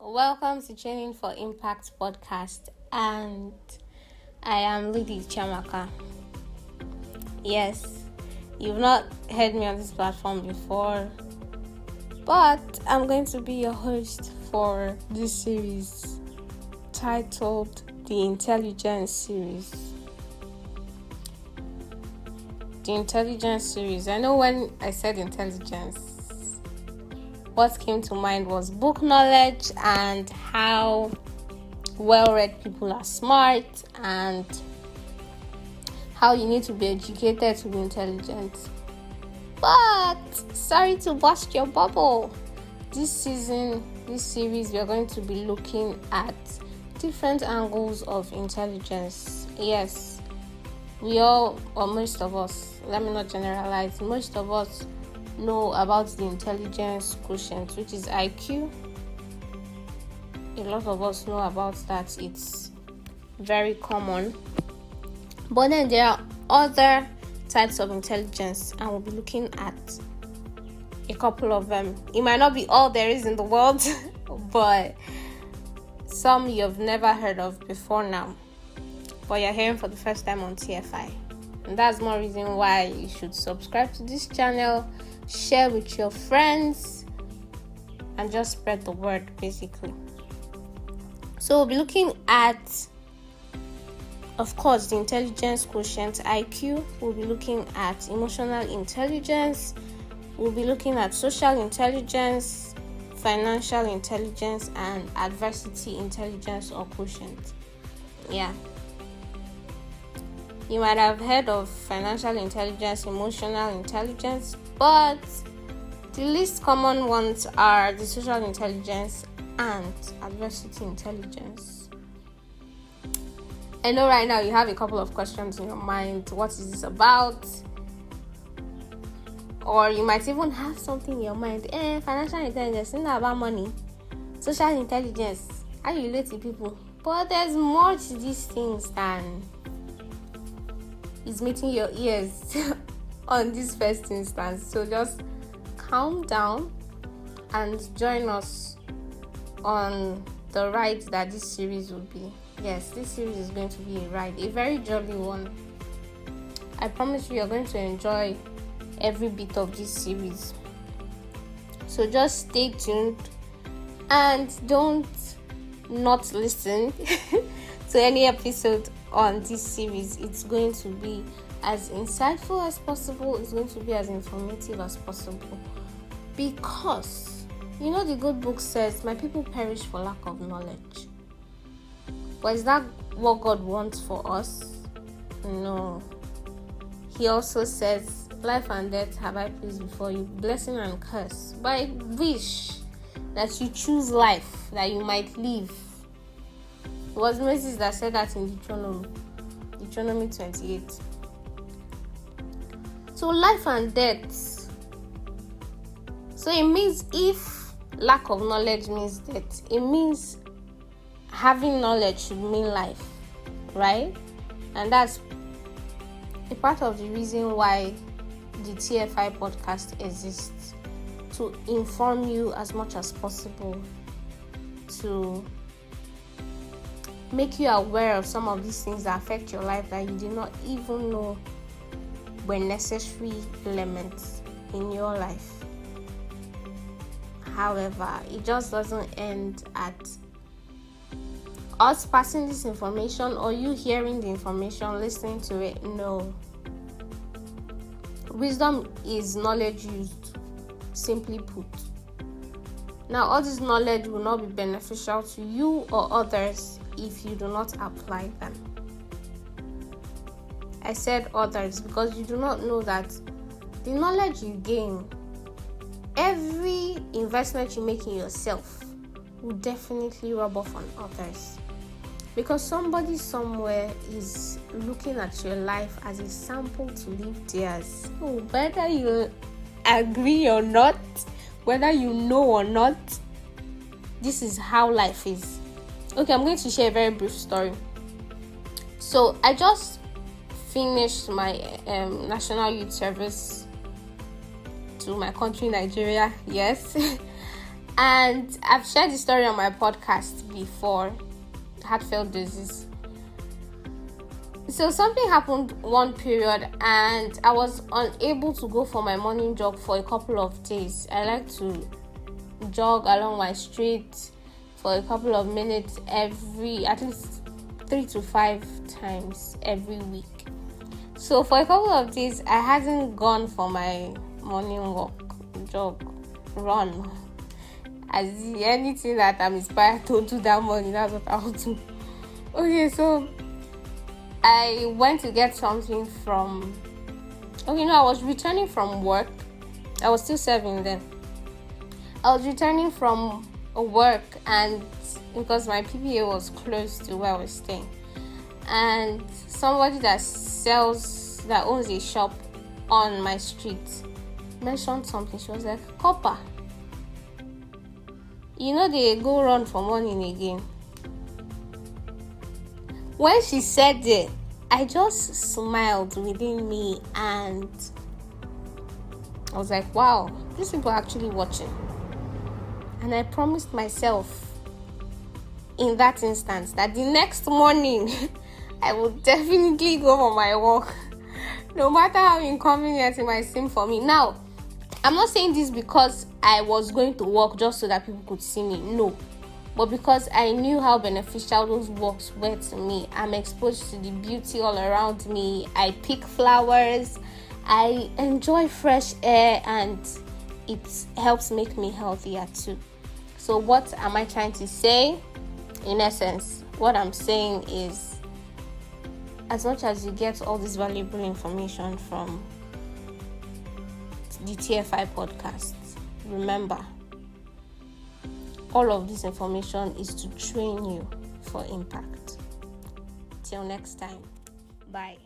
Welcome to Training for Impact podcast, and I am Lady Chamaka. Yes, you've not heard me on this platform before, but I'm going to be your host for this series titled The Intelligence Series. The Intelligence Series. I know when I said intelligence, what came to mind was book knowledge and how well read people are smart and how you need to be educated to be intelligent. But sorry to bust your bubble. This season, this series, we are going to be looking at different angles of intelligence. Yes, we all, or most of us, let me not generalize, most of us know about the intelligence quotient, which is IQ. A lot of us know about that, it's very common. But then there are other types of intelligence, and we'll be looking at a couple of them. It might not be all there is in the world, but some you've never heard of before now, but you're hearing for the first time on TFI. And that's more reason why you should subscribe to this channel share with your friends, and just spread the word basically. So, we'll be looking at, of course, the intelligence quotient IQ, we'll be looking at emotional intelligence, we'll be looking at social intelligence, financial intelligence, and adversity intelligence or quotient. Yeah. You might have heard of financial intelligence, emotional intelligence, but the least common ones are the social intelligence and adversity intelligence. I know right now you have a couple of questions in your mind. What is this about? Or you might even have something in your mind. Eh, financial intelligence isn't about money. Social intelligence, how you relate to people. But there's more to these things than is meeting your ears on this first instance. So just calm down and join us on the ride that this series will be. Yes, this series is going to be a ride, a very jolly one. I promise you, you're going to enjoy every bit of this series. So just stay tuned and don't not listen to any episode on this series. It's going to be as insightful as possible, it's going to be as informative as possible. Because, you know, the good book says, My people perish for lack of knowledge. But is that what God wants for us? No. He also says, Life and death have I placed before you, blessing and curse. But I wish that you choose life that you might live. It was Moses that said that in Deuteronomy, Deuteronomy 28. So, life and death. So, it means if lack of knowledge means death, it means having knowledge should mean life, right? And that's a part of the reason why the TFI podcast exists to inform you as much as possible, to make you aware of some of these things that affect your life that you did not even know were necessary elements in your life. However, it just doesn't end at us passing this information or you hearing the information, listening to it. No. Wisdom is knowledge used, simply put. Now, all this knowledge will not be beneficial to you or others if you do not apply them. I said others because you do not know that the knowledge you gain, every investment you make in yourself will definitely rub off on others. Because somebody somewhere is looking at your life as a sample to live theirs. Whether you agree or not, whether you know or not, this is how life is. Okay, I'm going to share a very brief story. So I just finished my um, national youth service to my country, Nigeria. Yes. And I've shared the story on my podcast before heartfelt disease. So something happened one period and I was unable to go for my morning jog for a couple of days. I like to jog along my street for a couple of minutes every at least 3 to 5 times every week. So for a couple of days I hadn't gone for my morning walk, jog, run. As anything that I'm inspired to do that morning, that's what I'll do. Okay, so I went to get something from. Okay, no, I was returning from work. I was still serving then. I was returning from work, and because my PPA was close to where I was staying, and somebody that sells that owns a shop on my street mentioned something. She was like, Corper. You know they go run for morning again. When she said it, I just smiled within me and I was like, wow, these people are actually watching. And I promised myself in that instance that the next morning I would definitely go for my walk, no matter how inconvenient it might seem for me. Now, I'm not saying this because I was going to walk just so that people could see me. No. But because I knew how beneficial those walks were to me, I'm exposed to the beauty all around me. I pick flowers, I enjoy fresh air, and it helps make me healthier too. So, what am I trying to say? In essence, what I'm saying is as much as you get all this valuable information from the TFI podcast. Remember, all of this information is to train you for impact. Till next time, bye.